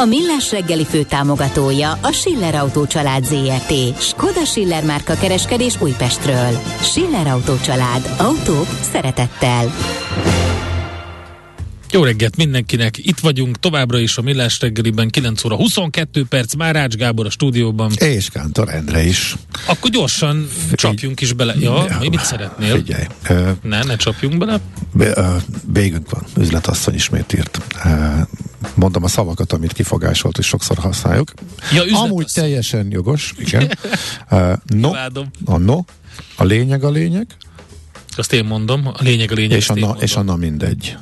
A Millás reggeli fő támogatója a Schiller Autó család ZRT. Skoda Schiller márka kereskedés Újpestről. Schiller Autó család. Autók szeretettel. Jó reggelt mindenkinek, itt vagyunk továbbra is a Millás reggeliben, 9 óra 22 perc, Márács Gábor a stúdióban. És Kántor Endre is. Akkor gyorsan csapjunk is bele. Ja, ja mit szeretnél? Figyelj. ne, ne csapjunk bele. Végünk van, üzletasszony ismét írt. Mondom a szavakat, amit kifogásolt, és sokszor használjuk. Ja, Amúgy teljesen jogos, igen. no, a no, a lényeg a lényeg. Azt én mondom, a lényeg a lényeg. És a, na, és a na mindegy.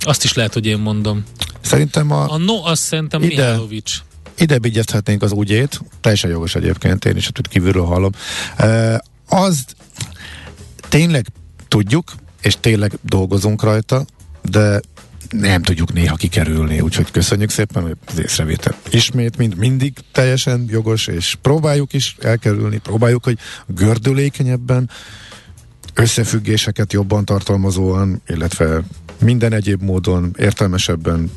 Azt is lehet, hogy én mondom. Szerintem a... A no, azt szerintem ide, Mihálovics. Ide bigyezhetnénk az úgyét, teljesen jogos egyébként, én is hogy kívülről hallom. E, az tényleg tudjuk, és tényleg dolgozunk rajta, de nem tudjuk néha kikerülni, úgyhogy köszönjük szépen az észrevétel. Ismét, mind mindig teljesen jogos, és próbáljuk is elkerülni, próbáljuk, hogy gördülékenyebben, összefüggéseket jobban tartalmazóan, illetve minden egyéb módon értelmesebben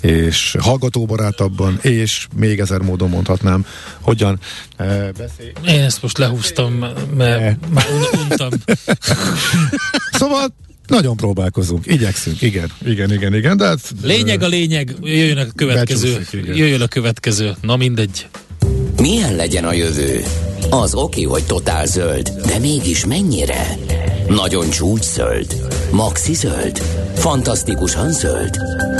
és hallgatóbarátabban, és még ezer módon mondhatnám, hogyan e, beszél. Én ezt most lehúztam, mert e. már untam. szóval nagyon próbálkozunk, igyekszünk, igen, igen, igen, igen, de hát... Lényeg a lényeg, jöjjön a következő, becsúszik, jöjjön a következő, na mindegy. Milyen legyen a jövő? Az oké, hogy totál zöld, de mégis mennyire? Nagyon csúcs zöld? Maxi zöld? Fantasztikusan zöld?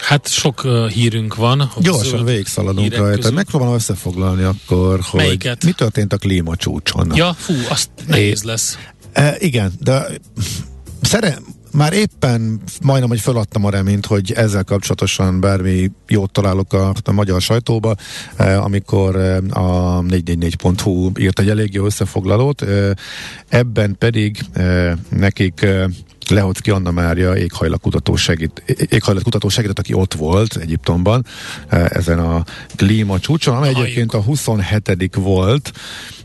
Hát sok uh, hírünk van. Gyorsan végigszaladunk rajta. Megpróbálom összefoglalni akkor, hogy Melyiket? mi történt a klímacsúcson. Ja, fú, azt nehéz lesz. E, igen, de szere, már éppen majdnem, hogy feladtam a reményt, hogy ezzel kapcsolatosan bármi jót találok a, a magyar sajtóba, eh, amikor eh, a 444.hu írt egy elég jó összefoglalót. Eh, ebben pedig eh, nekik eh, Lehocki Anna Mária éghajlatkutató, segít, éghajlatkutató segített, aki ott volt Egyiptomban ezen a klíma csúcson, amely egyébként a 27. volt,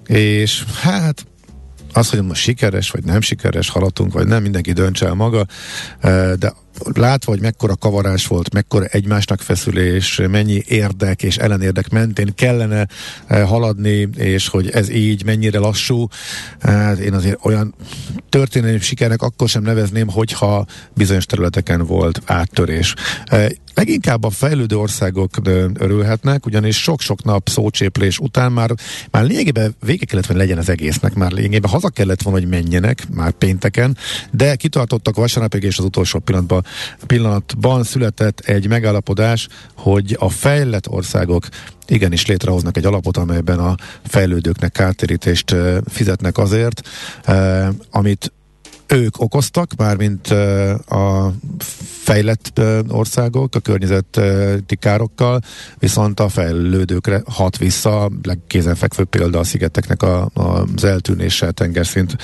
és hát az, hogy most sikeres, vagy nem sikeres haladtunk, vagy nem, mindenki döntse el maga, de látva, hogy mekkora kavarás volt, mekkora egymásnak feszülés, mennyi érdek és ellenérdek mentén kellene haladni, és hogy ez így mennyire lassú, hát én azért olyan történelmi sikernek akkor sem nevezném, hogyha bizonyos területeken volt áttörés. Leginkább a fejlődő országok örülhetnek, ugyanis sok-sok nap szócséplés után már, már lényegében vége kellett volna legyen az egésznek, már lényegében haza kellett volna, hogy menjenek már pénteken, de kitartottak vasárnapig és az utolsó pillanatban, pillanatban született egy megállapodás, hogy a fejlett országok igenis létrehoznak egy alapot, amelyben a fejlődőknek kártérítést fizetnek azért, amit ők okoztak, mármint a fejlett országok a környezeti károkkal, viszont a fejlődőkre hat vissza, legkézenfekvő példa a szigeteknek a, az eltűnése, tengerszint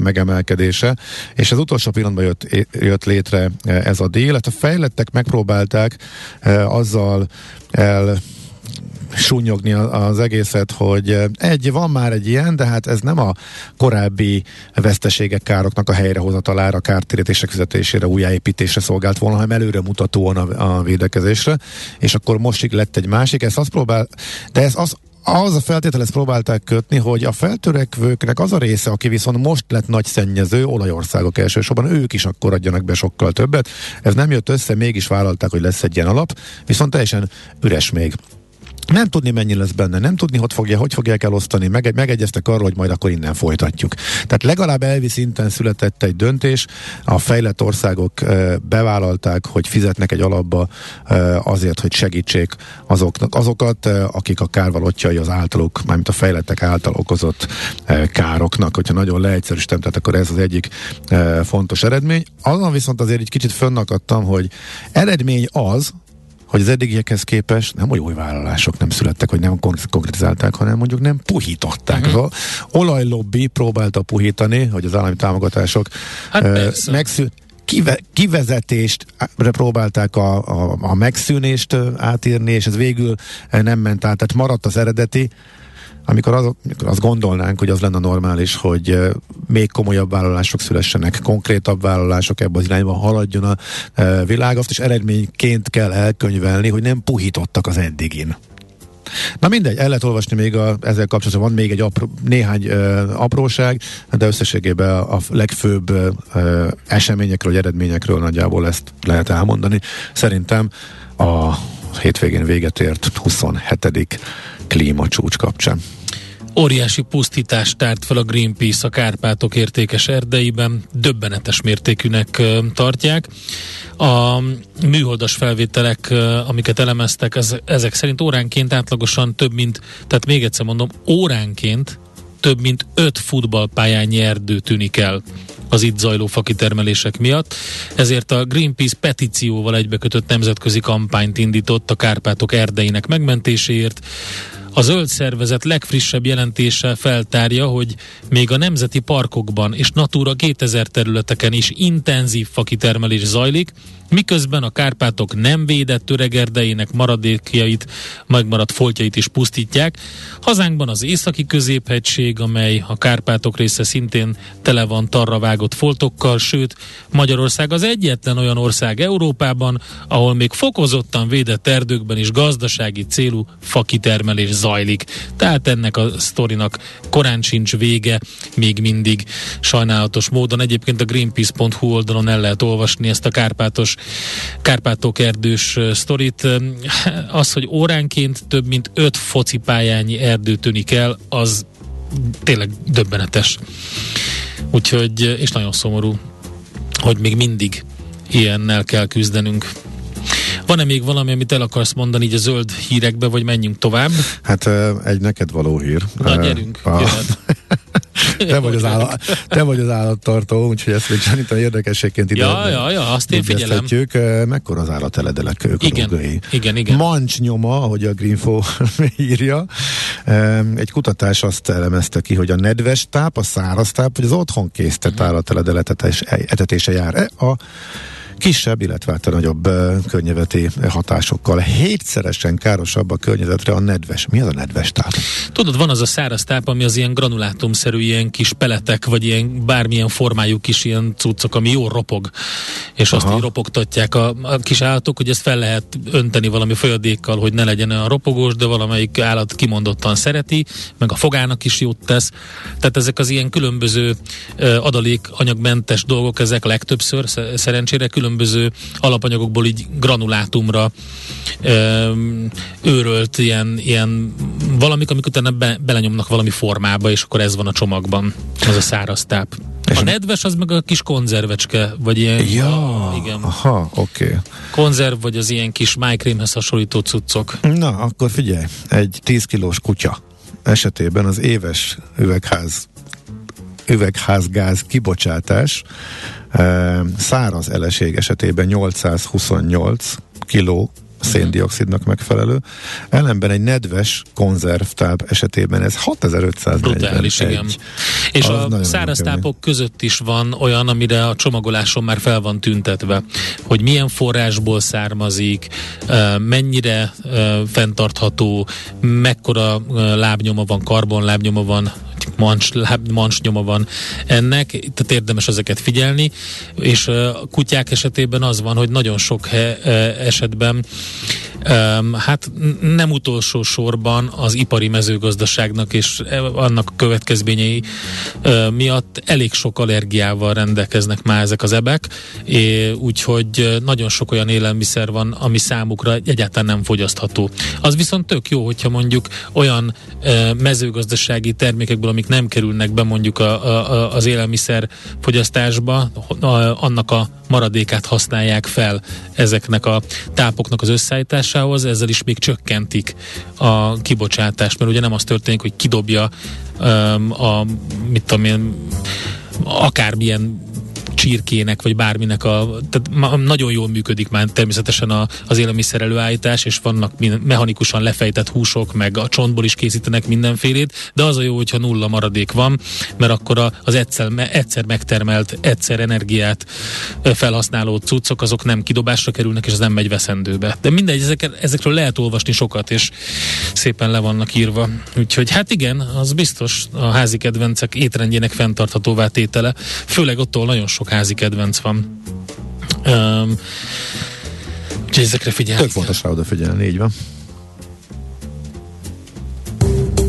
megemelkedése, és az utolsó pillanatban jött, jött létre ez a dél. Hát a fejlettek megpróbálták azzal el súnyogni az egészet, hogy egy, van már egy ilyen, de hát ez nem a korábbi veszteségek, károknak a helyrehozatalára, kártérítések fizetésére, újjáépítésre szolgált volna, hanem előre mutatóan a, a védekezésre, és akkor most lett egy másik, ezt azt próbál, de ez az, az a feltétel, ezt próbálták kötni, hogy a feltörekvőknek az a része, aki viszont most lett nagy szennyező, olajországok elsősorban, ők is akkor adjanak be sokkal többet. Ez nem jött össze, mégis vállalták, hogy lesz egy ilyen alap, viszont teljesen üres még nem tudni mennyi lesz benne, nem tudni, hogy, fogja, hogy fogják elosztani, meg, megegyeztek arról, hogy majd akkor innen folytatjuk. Tehát legalább elvi szinten született egy döntés, a fejlett országok bevállalták, hogy fizetnek egy alapba azért, hogy segítsék azoknak, azokat, akik a kárvalotjai az általuk, mármint a fejlettek által okozott károknak, hogyha nagyon leegyszerűsítem, tehát akkor ez az egyik fontos eredmény. Azon viszont azért egy kicsit fönnakadtam, hogy eredmény az, hogy az eddigiekhez képest nem olyan új vállalások nem születtek, hogy nem konkretizálták, hanem mondjuk nem puhították. Uh-huh. Az olajlobbi próbálta puhítani, hogy az állami támogatások hát uh, megszűnt kive, kivezetést próbálták a, a, a megszűnést átírni, és ez végül nem ment át, tehát maradt az eredeti, amikor, az, azt gondolnánk, hogy az lenne normális, hogy még komolyabb vállalások szülessenek, konkrétabb vállalások ebben az irányban haladjon a világ, azt is eredményként kell elkönyvelni, hogy nem puhítottak az eddigin. Na mindegy, el lehet olvasni még a, ezzel kapcsolatban, van még egy apró, néhány ö, apróság, de összességében a, a legfőbb ö, eseményekről, vagy eredményekről nagyjából ezt lehet elmondani. Szerintem a hétvégén véget ért 27. klímacsúcs kapcsán. Óriási pusztítást tárt fel a Greenpeace a Kárpátok értékes erdeiben, döbbenetes mértékűnek tartják. A műholdas felvételek, amiket elemeztek, ez, ezek szerint óránként átlagosan több mint, tehát még egyszer mondom, óránként több mint öt futballpályányi erdő tűnik el az itt zajló fakitermelések miatt. Ezért a Greenpeace petícióval egybekötött nemzetközi kampányt indított a Kárpátok erdeinek megmentéséért. A zöld szervezet legfrissebb jelentése feltárja, hogy még a nemzeti parkokban és Natura 2000 területeken is intenzív fakitermelés zajlik, miközben a Kárpátok nem védett töregerdeinek maradékjait, megmaradt foltjait is pusztítják. Hazánkban az északi középhegység, amely a Kárpátok része szintén tele van tarra vágott foltokkal, sőt Magyarország az egyetlen olyan ország Európában, ahol még fokozottan védett erdőkben is gazdasági célú fakitermelés zajlik. Tehát ennek a sztorinak korán sincs vége, még mindig sajnálatos módon. Egyébként a greenpeace.hu oldalon el lehet olvasni ezt a kárpátos Kárpátok erdős sztorit. Az, hogy óránként több mint öt focipályányi erdő tűnik el, az tényleg döbbenetes. Úgyhogy, és nagyon szomorú, hogy még mindig ilyennel kell küzdenünk. Van-e még valami, amit el akarsz mondani így a zöld hírekbe, vagy menjünk tovább? Hát egy neked való hír. Na, gyerünk, a... te, vagy az állat, te vagy az állattartó, úgyhogy ezt még szerintem érdekességként ide ja, ja, ja, azt én figyelem. Mekkora az állateledelek igen, igen, igen. Mancs nyoma, ahogy a Greenfo írja. Egy kutatás azt elemezte ki, hogy a nedves táp, a száraz táp, vagy az otthon készített uh-huh. állateledel etetése jár a kisebb, illetve hát a nagyobb környezeti hatásokkal. Hétszeresen károsabb a környezetre a nedves. Mi az a nedves táp? Tudod, van az a száraz táp, ami az ilyen granulátumszerű, ilyen kis peletek, vagy ilyen bármilyen formájú kis ilyen cuccok, ami jól ropog, és Aha. azt így ropogtatják a, a kis állatok, hogy ezt fel lehet önteni valami folyadékkal, hogy ne legyen a ropogós, de valamelyik állat kimondottan szereti, meg a fogának is jót tesz. Tehát ezek az ilyen különböző adalék anyagmentes dolgok, ezek legtöbbször szerencsére külön különböző alapanyagokból így granulátumra ö, őrölt ilyen, ilyen valamik, amik utána be, belenyomnak valami formába, és akkor ez van a csomagban, az a száraz táp. A nedves az meg a kis konzervecske, vagy ilyen... Ja, igen. aha, oké. Okay. Konzerv, vagy az ilyen kis májkrémhez hasonlító cuccok. Na, akkor figyelj, egy 10 kilós kutya esetében az éves üvegház üvegházgáz kibocsátás száraz eleség esetében 828 kiló széndiokszidnak megfelelő. Ellenben egy nedves konzervtáp esetében ez 6541. Brutális, igen. És a száraz tápok között is van olyan, amire a csomagoláson már fel van tüntetve, hogy milyen forrásból származik, mennyire fenntartható, mekkora lábnyoma van, karbonlábnyoma van, mancs, mancs nyoma van ennek, tehát érdemes ezeket figyelni, és a kutyák esetében az van, hogy nagyon sok he, esetben Hát nem utolsó sorban az ipari mezőgazdaságnak és annak következményei miatt elég sok allergiával rendelkeznek már ezek az ebek, úgyhogy nagyon sok olyan élelmiszer van, ami számukra egyáltalán nem fogyasztható. Az viszont tök jó, hogyha mondjuk olyan mezőgazdasági termékekből, amik nem kerülnek be mondjuk a, a, az élelmiszer fogyasztásba, annak a maradékát használják fel ezeknek a tápoknak az összeállításához, ezzel is még csökkentik a kibocsátást, mert ugye nem az történik, hogy kidobja um, a, mit tudom én, akármilyen csirkének, vagy bárminek a, tehát nagyon jól működik már természetesen a, az élelmiszer előállítás, és vannak mechanikusan lefejtett húsok, meg a csontból is készítenek mindenfélét, de az a jó, hogyha nulla maradék van, mert akkor az egyszer, egyszer megtermelt, egyszer energiát felhasználó cuccok, azok nem kidobásra kerülnek, és az nem megy veszendőbe. De mindegy, ezek, ezekről lehet olvasni sokat, és szépen le vannak írva. Úgyhogy hát igen, az biztos a házi kedvencek étrendjének fenntarthatóvá tétele, főleg ottól nagyon sok házi kedvenc van. Um, úgyhogy ezekre figyelni. Tök fontos rá odafigyelni, így van.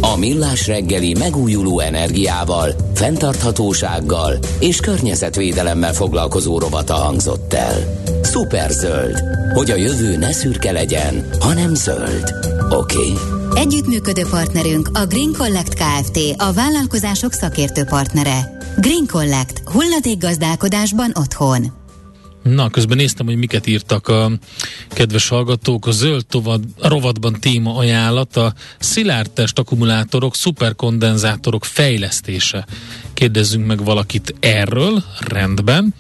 A Millás reggeli megújuló energiával, fenntarthatósággal és környezetvédelemmel foglalkozó rovata hangzott el. zöld, hogy a jövő ne szürke legyen, hanem zöld. Oké? Okay? Együttműködő partnerünk a Green Collect Kft. a vállalkozások szakértő partnere. Green Collect. Hulladék gazdálkodásban otthon. Na, közben néztem, hogy miket írtak a kedves hallgatók. A zöld tovad, a rovatban téma ajánlat a szilárd test akkumulátorok, szuperkondenzátorok fejlesztése. Kérdezzünk meg valakit erről, rendben.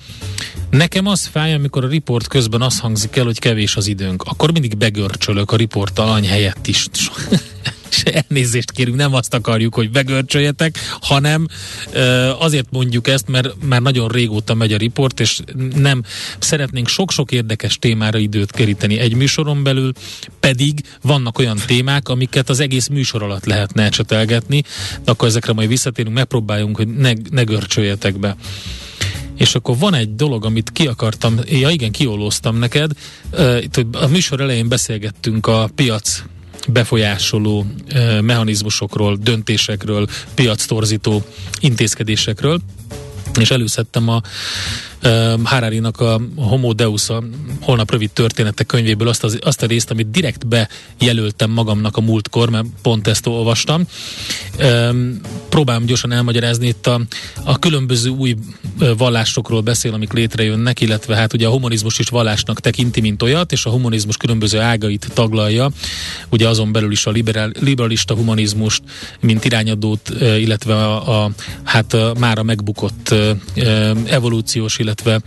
Nekem az fáj, amikor a riport közben az hangzik el, hogy kevés az időnk. Akkor mindig begörcsölök a riport alany helyett is. és elnézést kérünk, nem azt akarjuk, hogy begörcsöljetek, hanem azért mondjuk ezt, mert már nagyon régóta megy a riport, és nem szeretnénk sok-sok érdekes témára időt keríteni egy műsoron belül, pedig vannak olyan témák, amiket az egész műsor alatt lehetne ecsetelgetni, de akkor ezekre majd visszatérünk, megpróbáljunk, hogy ne, ne görcsöljetek be. És akkor van egy dolog, amit ki akartam, ja igen, kiolóztam neked. A műsor elején beszélgettünk a piac befolyásoló mechanizmusokról, döntésekről, piactorzító intézkedésekről és előszedtem a Harari-nak a Homo Deus, a holnap rövid története könyvéből azt, az, azt a részt, amit direkt bejelöltem magamnak a múltkor, mert pont ezt olvastam. Próbálom gyorsan elmagyarázni itt a, a különböző új vallásokról beszél, amik létrejönnek, illetve hát ugye a humanizmus is vallásnak tekinti, mint olyat, és a humanizmus különböző ágait taglalja, ugye azon belül is a liberál, liberalista humanizmust, mint irányadót, illetve a, a hát a mára megbukott evolúciós, illetve,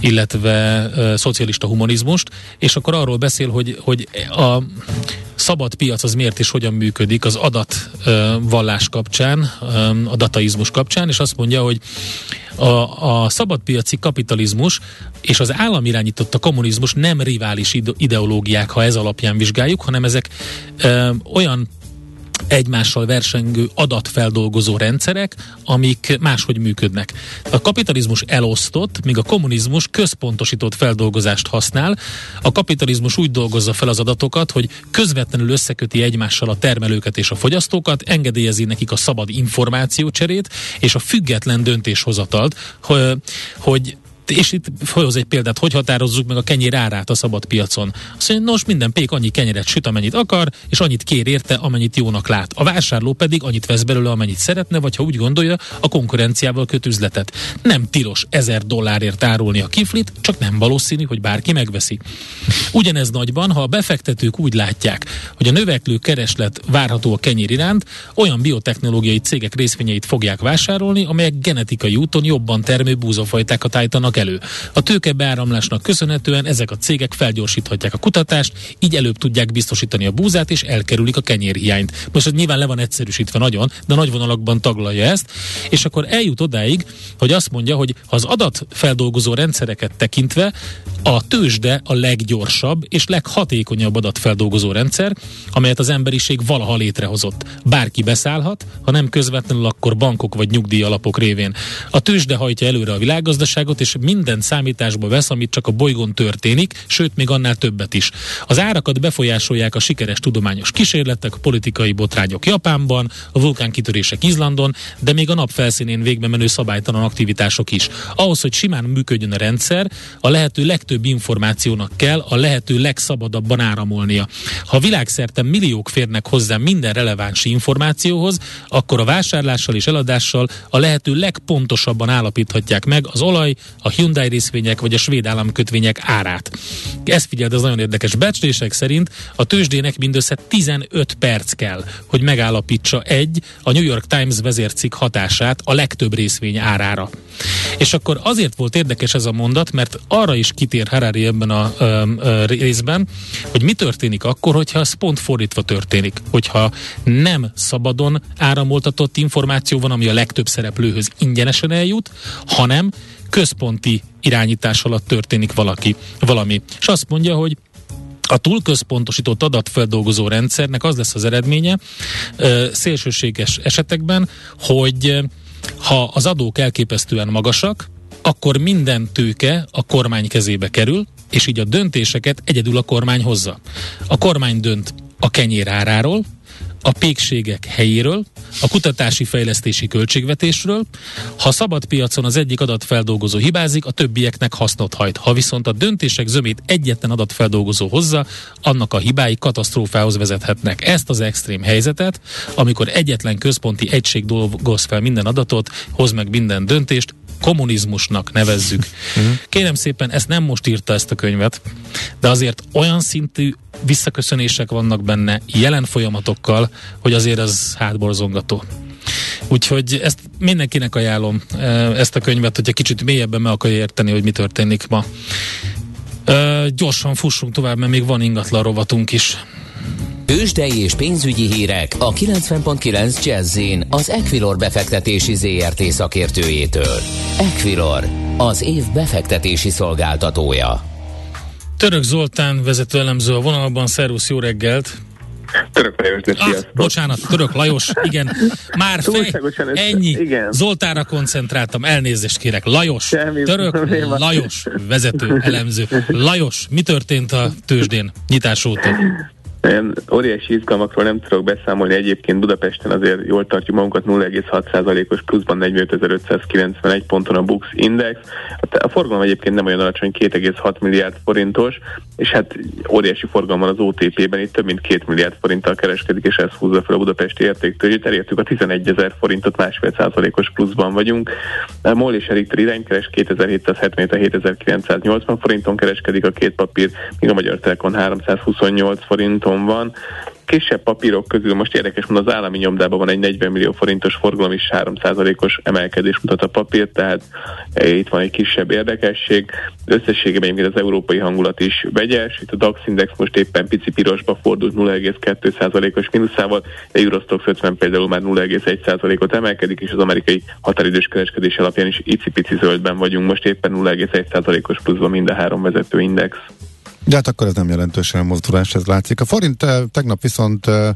illetve szocialista humanizmust, és akkor arról beszél, hogy, hogy a szabad piac az miért és hogyan működik az adat uh, vallás kapcsán, a dataizmus kapcsán, és azt mondja, hogy a, a szabadpiaci kapitalizmus és az állam irányította kommunizmus nem rivális ideológiák, ha ez alapján vizsgáljuk, hanem ezek ö, olyan egymással versengő adatfeldolgozó rendszerek, amik máshogy működnek. A kapitalizmus elosztott, míg a kommunizmus központosított feldolgozást használ. A kapitalizmus úgy dolgozza fel az adatokat, hogy közvetlenül összeköti egymással a termelőket és a fogyasztókat, engedélyezi nekik a szabad információcserét és a független döntéshozatalt, hogy és itt hoz egy példát, hogy határozzuk meg a kenyér árát a szabad piacon. Azt mondja, nos, minden pék annyi kenyeret süt, amennyit akar, és annyit kér érte, amennyit jónak lát. A vásárló pedig annyit vesz belőle, amennyit szeretne, vagy ha úgy gondolja, a konkurenciával köt üzletet. Nem tilos ezer dollárért árulni a kiflit, csak nem valószínű, hogy bárki megveszi. Ugyanez nagyban, ha a befektetők úgy látják, hogy a növekvő kereslet várható a kenyér iránt, olyan biotechnológiai cégek részvényeit fogják vásárolni, amelyek genetikai úton jobban termő búzafajtákat állítanak elő. A tőke köszönhetően ezek a cégek felgyorsíthatják a kutatást, így előbb tudják biztosítani a búzát, és elkerülik a kenyérhiányt. Most ez nyilván le van egyszerűsítve nagyon, de nagy vonalakban taglalja ezt, és akkor eljut odáig, hogy azt mondja, hogy ha az adatfeldolgozó rendszereket tekintve A tőzsde a leggyorsabb és leghatékonyabb adatfeldolgozó rendszer, amelyet az emberiség valaha létrehozott. Bárki beszállhat, ha nem közvetlenül, akkor bankok vagy nyugdíjalapok révén. A tőzsde hajtja előre a világgazdaságot, és minden számításba vesz, amit csak a bolygón történik, sőt, még annál többet is. Az árakat befolyásolják a sikeres tudományos kísérletek, politikai botrányok Japánban, a vulkánkitörések Izlandon, de még a nap felszínén végbe menő szabálytalan aktivitások is. Ahhoz, hogy simán működjön a rendszer, a lehető legtöbb információnak kell a lehető legszabadabban áramolnia. Ha világszerte milliók férnek hozzá minden releváns információhoz, akkor a vásárlással és eladással a lehető legpontosabban állapíthatják meg az olaj, a Hyundai részvények vagy a svéd államkötvények árát. Ezt figyeld, az nagyon érdekes. Becslések szerint a tőzsdének mindössze 15 perc kell, hogy megállapítsa egy a New York Times vezércikk hatását a legtöbb részvény árára. És akkor azért volt érdekes ez a mondat, mert arra is kitér Harari ebben a ö, ö, részben, hogy mi történik akkor, hogyha ez pont fordítva történik. Hogyha nem szabadon áramoltatott információ van, ami a legtöbb szereplőhöz ingyenesen eljut, hanem központi irányítás alatt történik valaki, valami. És azt mondja, hogy a túlközpontosított adatfeldolgozó rendszernek az lesz az eredménye szélsőséges esetekben, hogy ha az adók elképesztően magasak, akkor minden tőke a kormány kezébe kerül, és így a döntéseket egyedül a kormány hozza. A kormány dönt a kenyér áráról, a pékségek helyéről, a kutatási fejlesztési költségvetésről. Ha szabad piacon az egyik adatfeldolgozó hibázik, a többieknek hasznot hajt. Ha viszont a döntések zömét egyetlen adatfeldolgozó hozza, annak a hibái katasztrófához vezethetnek. Ezt az extrém helyzetet, amikor egyetlen központi egység dolgoz fel minden adatot, hoz meg minden döntést, kommunizmusnak nevezzük. Kérem szépen, ezt nem most írta ezt a könyvet, de azért olyan szintű visszaköszönések vannak benne, jelen folyamatokkal, hogy azért az hátborzongató. Úgyhogy ezt mindenkinek ajánlom, e, ezt a könyvet, hogyha kicsit mélyebben meg akarja érteni, hogy mi történik ma. Ö, gyorsan fussunk tovább, mert még van ingatlan rovatunk is. Tőzsdei és pénzügyi hírek a 90.9 jazz az Equilor befektetési ZRT szakértőjétől. Equilor, az év befektetési szolgáltatója. Török Zoltán vezető elemző a vonalban, szervusz, jó reggelt! Török Lajos, de ah, Bocsánat, Török Lajos, igen. Már fej, ennyi. Igen. Zoltára koncentráltam, elnézést kérek. Lajos, Semmi Török probléma. Lajos, vezető, elemző. Lajos, mi történt a tőzsdén nyitás óta? Olyan óriási izgalmakról nem tudok beszámolni. Egyébként Budapesten azért jól tartjuk magunkat 0,6%-os pluszban 45.591 ponton a Bux Index. A forgalom egyébként nem olyan alacsony, 2,6 milliárd forintos, és hát óriási forgalom van az OTP-ben, itt több mint 2 milliárd forinttal kereskedik, és ez húzza fel a budapesti értéktőjét. Elértük a 11 ezer forintot, másfél százalékos pluszban vagyunk. A MOL és Richter iránykeres 2777 7980 forinton kereskedik a két papír, míg a Magyar Telekom 328 forinton piacon van. Kisebb papírok közül most érdekes, hogy az állami nyomdában van egy 40 millió forintos forgalom is 3%-os emelkedés mutat a papír, tehát eh, itt van egy kisebb érdekesség. Összességében egyébként az európai hangulat is vegyes. Itt a DAX index most éppen pici pirosba fordult 0,2%-os mínuszával, a Eurostox 50 például már 0,1%-ot emelkedik, és az amerikai határidős kereskedés alapján is icipici zöldben vagyunk, most éppen 0,1%-os pluszban mind a három vezető index. De hát akkor ez nem jelentős elmozdulás, ez látszik. A forint eh, tegnap viszont eh,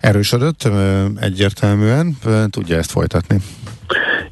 erősödött eh, egyértelműen, tudja ezt folytatni.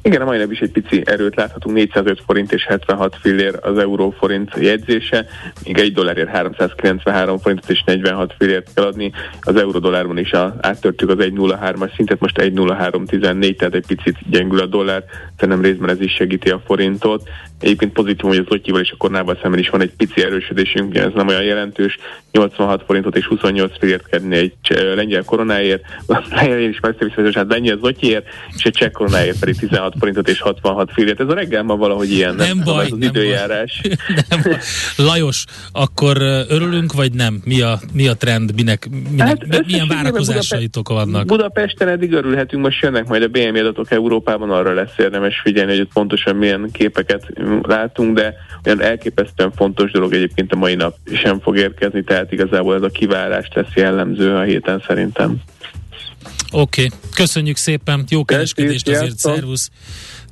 Igen, a mai nap is egy pici erőt láthatunk, 405 forint és 76 fillér az euró forint jegyzése, míg egy dollárért 393 forintot és 46 fillért kell adni, az euró dollárban is a, áttörtük az 1.03-as szintet, most 1.0314, tehát egy picit gyengül a dollár, szerintem részben ez is segíti a forintot. Egyébként pozitív, hogy az Lotyival és a kornával szemben is van egy pici erősödésünk, ez nem olyan jelentős, 86 forintot és 28 fillért kell egy lengyel koronáért, lengyel is megszerűs, hát lengyel zotyiért, és egy cseh koronáért pedig 16 forintot és 66 fillért. Ez a reggel ma valahogy ilyen. Nem, nem baj, az nem időjárás. Baj. nem baj. Lajos, akkor örülünk, vagy nem? Mi a, mi a trend? Minek, minek, hát, milyen várakozásaitok vannak? Budapesten eddig örülhetünk, most jönnek majd a BMI adatok Európában, arra lesz érdemes figyelni, hogy ott pontosan milyen képeket látunk, de olyan elképesztően fontos dolog egyébként a mai nap sem fog érkezni, tehát igazából ez a kivárás lesz jellemző a héten szerintem. Oké, okay. köszönjük szépen, jó kereskedést azért, szervusz!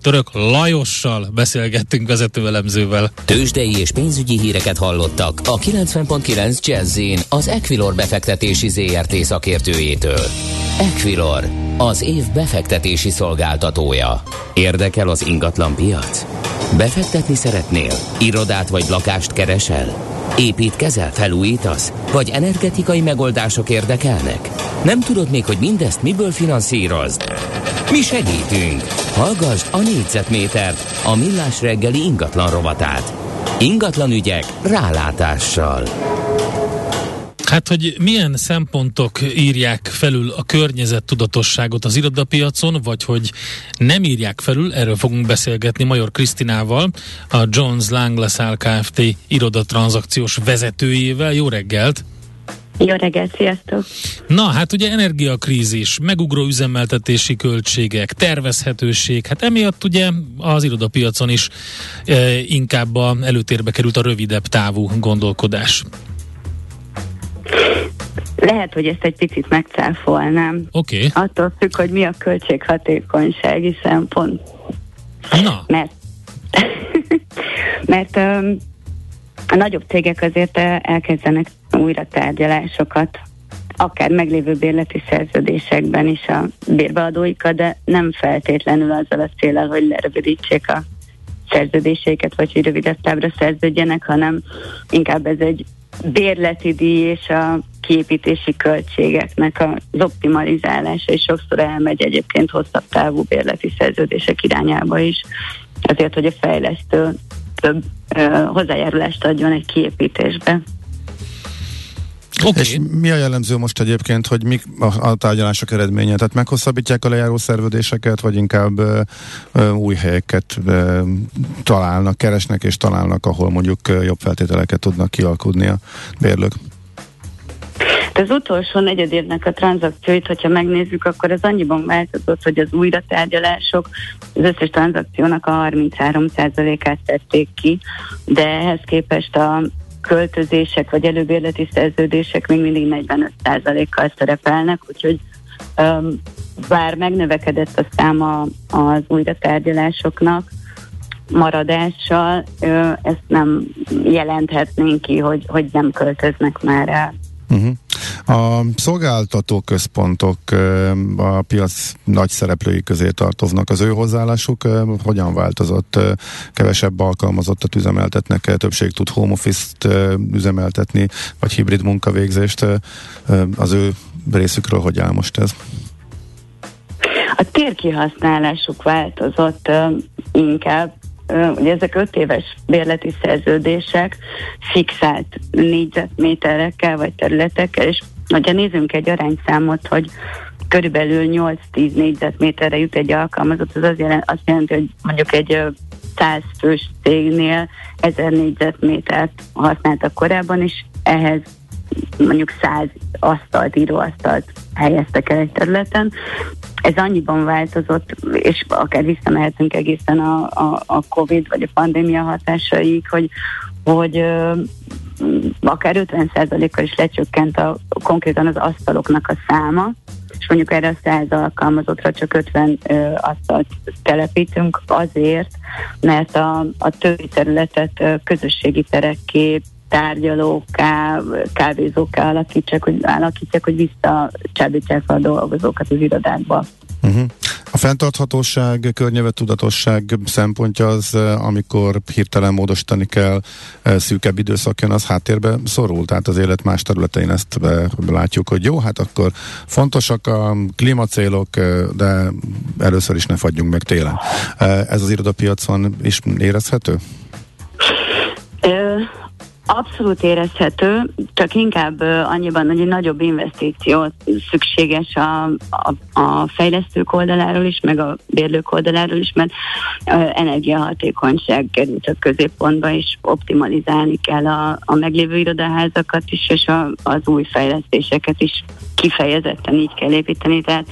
Török Lajossal beszélgettünk vezetőelemzővel. Tőzsdei és pénzügyi híreket hallottak a 90.9 jazz az Equilor befektetési ZRT szakértőjétől. Equilor, az év befektetési szolgáltatója. Érdekel az ingatlan piac? Befektetni szeretnél? Irodát vagy lakást keresel? Építkezel, felújítasz? Vagy energetikai megoldások érdekelnek? Nem tudod még, hogy mindezt miből finanszírozd? Mi segítünk! Hallgassd a négyzetmétert, a millás reggeli ingatlan rovatát. Ingatlan ügyek rálátással. Hát, hogy milyen szempontok írják felül a környezet tudatosságot az irodapiacon, vagy hogy nem írják felül, erről fogunk beszélgetni Major Krisztinával, a Jones Lang LaSalle Kft. irodatranszakciós vezetőjével. Jó reggelt! Jó reggelt, sziasztok! Na, hát ugye energiakrízis, megugró üzemeltetési költségek, tervezhetőség, hát emiatt ugye az irodapiacon is e, inkább a előtérbe került a rövidebb távú gondolkodás. Lehet, hogy ezt egy picit megcáfolnám. Oké. Okay. Attól függ, hogy mi a költséghatékonysági szempont. Na. Mert, mert um, a nagyobb cégek azért elkezdenek újra tárgyalásokat, akár meglévő bérleti szerződésekben is a bérbeadóikat, de nem feltétlenül azzal a célral, hogy lerövidítsék a szerződéseiket, vagy hogy rövidebb távra szerződjenek, hanem inkább ez egy bérleti díj és a kiépítési költségeknek az optimalizálása, és sokszor elmegy egyébként hosszabb távú bérleti szerződések irányába is, azért, hogy a fejlesztő több ö, hozzájárulást adjon egy kiépítésbe. Okay. És mi a jellemző most egyébként, hogy mik a, a tárgyalások eredménye? Tehát meghosszabbítják a lejáró szerződéseket, vagy inkább ö, ö, új helyeket ö, találnak, keresnek és találnak, ahol mondjuk ö, jobb feltételeket tudnak kialkudni a bérlők? De az utolsó negyed évnek a tranzakcióit, hogyha megnézzük, akkor az annyiban változott, hogy az újratárgyalások az összes tranzakciónak a 33%-át tették ki, de ehhez képest a költözések vagy előbérleti szerződések még mindig 45%-kal szerepelnek, úgyhogy um, bár megnövekedett a száma az újratárgyalásoknak, maradással, ezt nem jelenthetnénk ki, hogy, hogy nem költöznek már el. Uh-huh. A szolgáltató központok a piac nagy szereplői közé tartoznak. Az ő hozzáállásuk hogyan változott? Kevesebb alkalmazottat üzemeltetnek, többség tud home office-t üzemeltetni, vagy hibrid munkavégzést. Az ő részükről hogy áll most ez? A térkihasználásuk változott inkább, ugye ezek öt éves bérleti szerződések fixált négyzetméterekkel vagy területekkel, és ha nézzünk egy arányszámot, hogy körülbelül 8-10 négyzetméterre jut egy alkalmazott, az, az jelent, azt jelenti, hogy mondjuk egy 100 fős cégnél 1000 négyzetmétert használtak korábban, és ehhez mondjuk 100 asztalt, íróasztalt helyeztek el egy területen. Ez annyiban változott, és akár visszamehetünk egészen a, a, a COVID vagy a pandémia hatásaig, hogy, hogy akár 50%-kal is lecsökkent a, konkrétan az asztaloknak a száma, és mondjuk erre a 100 alkalmazottra csak 50 ö, asztalt telepítünk azért, mert a, a többi területet ö, közösségi terekké tárgyalóká, kávézóká alakítják, hogy, alakítják, hogy visszacsábítják a dolgozókat az irodákba. Uh-huh. A fenntarthatóság, környezettudatosság szempontja az, amikor hirtelen módosítani kell, szűkebb időszak jön, az háttérbe szorul. Tehát az élet más területein ezt látjuk, hogy jó, hát akkor fontosak a klímacélok, de először is ne fagyjunk meg télen. Ez az irodapiacon is érezhető? Abszolút érezhető, csak inkább annyiban, hogy egy nagyobb investíció szükséges a, a, a fejlesztők oldaláról is, meg a bérlők oldaláról is, mert energiahatékonyság került a középpontba, és optimalizálni kell a, a meglévő irodaházakat is, és a, az új fejlesztéseket is kifejezetten így kell építeni. Tehát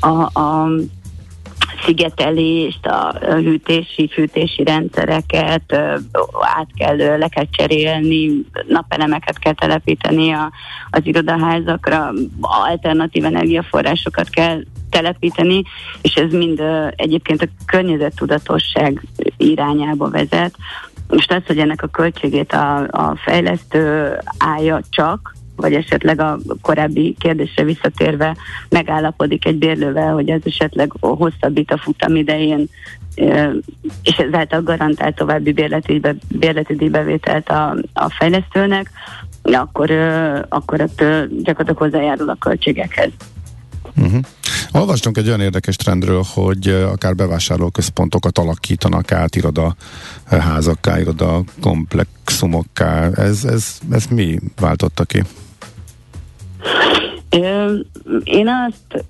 a, a szigetelést, a hűtési, fűtési rendszereket át kell, le kell cserélni, napelemeket kell telepíteni a, az irodaházakra, alternatív energiaforrásokat kell telepíteni, és ez mind egyébként a környezettudatosság irányába vezet. Most az, hogy ennek a költségét a, a fejlesztő állja csak, vagy esetleg a korábbi kérdésre visszatérve megállapodik egy bérlővel, hogy ez esetleg hosszabbít a futam idején, és ezáltal garantál további bérleti, bérleti díjbevételt a, a fejlesztőnek, akkor, akkor ott gyakorlatilag hozzájárul a költségekhez. Uh-huh. Olvastunk egy olyan érdekes trendről, hogy akár bevásárlóközpontokat alakítanak át iroda házakká, iroda komplexumokká. Ez, ez, ez mi váltotta ki? Én azt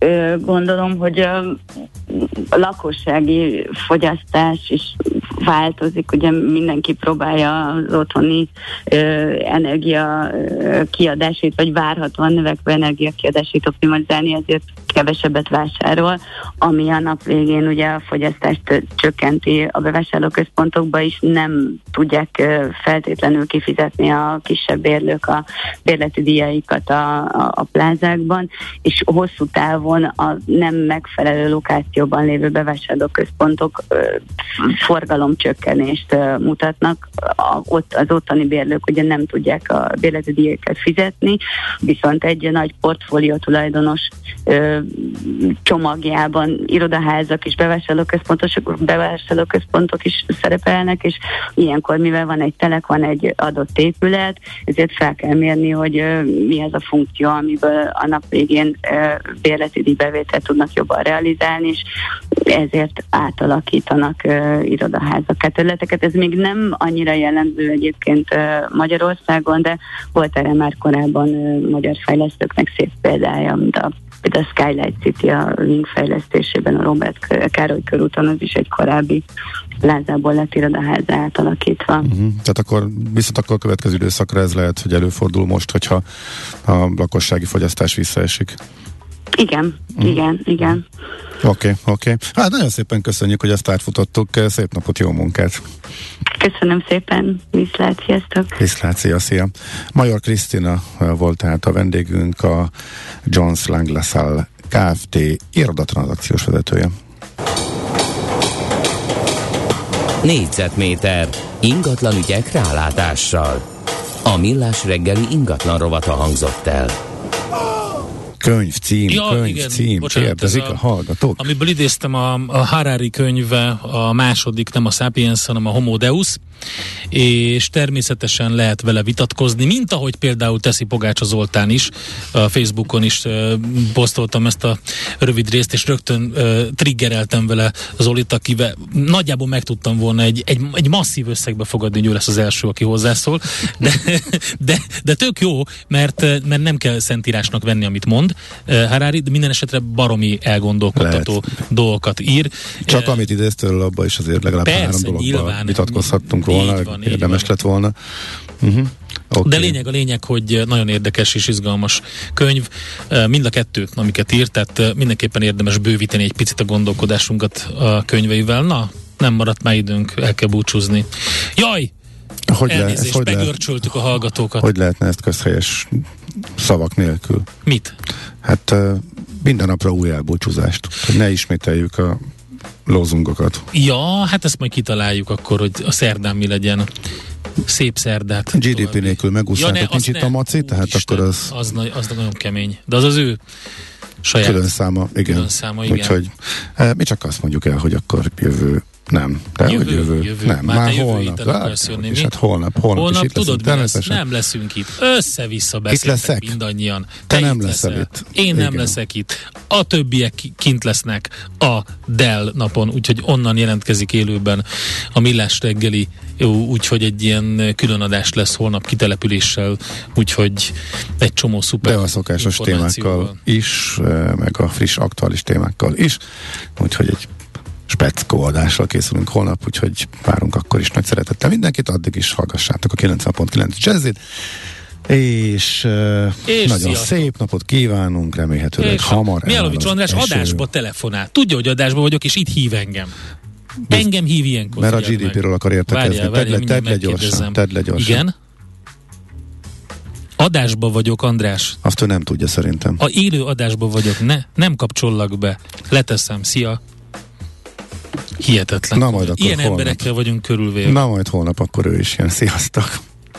gondolom, hogy a lakossági fogyasztás is változik, ugye mindenki próbálja az otthoni energia kiadásait, vagy várhatóan növekvő energia kiadásait optimalizálni, ezért kevesebbet vásárol, ami a nap végén ugye a fogyasztást csökkenti a bevásárlóközpontokba is, nem tudják feltétlenül kifizetni a kisebb bérlők a bérleti díjaikat a, a, a plázákban, és hosszú távon a nem megfelelő lokációban lévő bevásárlóközpontok forgalomcsökkenést mutatnak. A, ott, az ottani bérlők ugye nem tudják a bérleti díjakat fizetni, viszont egy nagy portfólió tulajdonos csomagjában irodaházak és bevásárlóközpontok, bevásárlóközpontok is szerepelnek, és ilyenkor, mivel van egy telek, van egy adott épület, ezért fel kell mérni, hogy mi az a funkció, amiből a nap végén bérleti bevételt tudnak jobban realizálni, és ezért átalakítanak irodaházak területeket. Ez még nem annyira jellemző egyébként Magyarországon, de volt erre már korábban magyar fejlesztőknek szép példája, mint a például a Skylight City a Wing fejlesztésében, a Robert Károly körúton, az is egy korábbi lázából lett irodaház átalakítva. Uh-huh. Tehát akkor viszont akkor a következő időszakra ez lehet, hogy előfordul most, hogyha a lakossági fogyasztás visszaesik. Igen, uh-huh. igen, igen. Oké, okay, oké. Okay. Hát nagyon szépen köszönjük, hogy ezt átfutottuk. Szép napot, jó munkát! Köszönöm szépen, viszlát, sziasztok! Viszlát, szia, szia! Major Krisztina volt tehát a vendégünk, a Jones Lang LaSalle Kft. irodatranszakciós vezetője. Négyzetméter ingatlan ügyek rálátással. A millás reggeli ingatlan rovata hangzott el. Könyv, cím, ja, könyv, igen, cím, bocsánat, kérdezik a, a hallgatók. Amiből idéztem a, a Harari könyve, a második, nem a Sapiens, hanem a Homo Deus, és természetesen lehet vele vitatkozni, mint ahogy például teszi Pogácsa Zoltán is, a Facebookon is posztoltam ezt a rövid részt, és rögtön uh, triggereltem vele Zolit, akivel nagyjából meg tudtam volna egy, egy, egy masszív összegbe fogadni, hogy ő lesz az első, aki hozzászól, de, de, de tök jó, mert, mert nem kell szentírásnak venni, amit mond Harari, de minden esetre baromi elgondolkodtató lehet. dolgokat ír. Csak uh, amit idéztél, abban is azért legalább Persze, három dologban vitatkozhattunk volna, van, érdemes van. lett volna. Uh-huh. Okay. De lényeg a lényeg, hogy nagyon érdekes és izgalmas könyv. Mind a kettő, amiket írt, tehát mindenképpen érdemes bővíteni egy picit a gondolkodásunkat a könyveivel. Na, nem maradt már időnk, el kell búcsúzni. Jaj! Hogy Elnézést, le, hogy begörcsöltük a hallgatókat. Hogy lehetne ezt közhelyes szavak nélkül? Mit? Hát minden napra új elbúcsúzást. Ne ismételjük a lózungokat. Ja, hát ezt majd kitaláljuk akkor, hogy a szerdán mi legyen. Szép szerdát. GDP további. nélkül megúsznátok, ja, nincs itt a maci, tehát Isten, akkor az... Az, az nagyon kemény. De az az ő saját külön száma, igen. Külön száma, igen. Úgyhogy e, mi csak azt mondjuk el, hogy akkor jövő nem. De jövő, hogy jövő? jövő. Nem, már, már jövő holnap. Hát, jönni, és hát holnap, holnap, holnap is itt tudod, mi lesz? Nem leszünk itt. Össze-vissza beszéltek mindannyian. Te, Te nem leszel, leszel itt. Én Igen. nem leszek itt. A többiek kint lesznek a Dell napon, úgyhogy onnan jelentkezik élőben a Millás reggeli, úgyhogy egy ilyen különadás lesz holnap kitelepüléssel, úgyhogy egy csomó szuper De a szokásos témákkal is, eh, meg a friss aktuális témákkal is, úgyhogy egy speckó adással készülünk holnap, úgyhogy várunk akkor is nagy szeretettel mindenkit, addig is hallgassátok a 90.9 jazzit. És, és nagyon sziasztok. szép napot kívánunk, remélhetőleg És hamar. Mialovics András eső. adásba telefonál. Tudja, hogy adásba vagyok, és itt hív engem. Engem hív ilyenkor. Mert a. GDP-ről akar értekezni. Várjál, Tedd le, tedd le gyorsan. Tedd le gyorsan. Igen? Adásba vagyok, András. Azt ő nem tudja szerintem. A élő adásba vagyok. Ne, nem kapcsollak be. Leteszem. Szia. Hihetetlen. Na majd akkor Ilyen holnap. emberekkel vagyunk körülvéve. Na majd holnap akkor ő is jön. Sziasztok!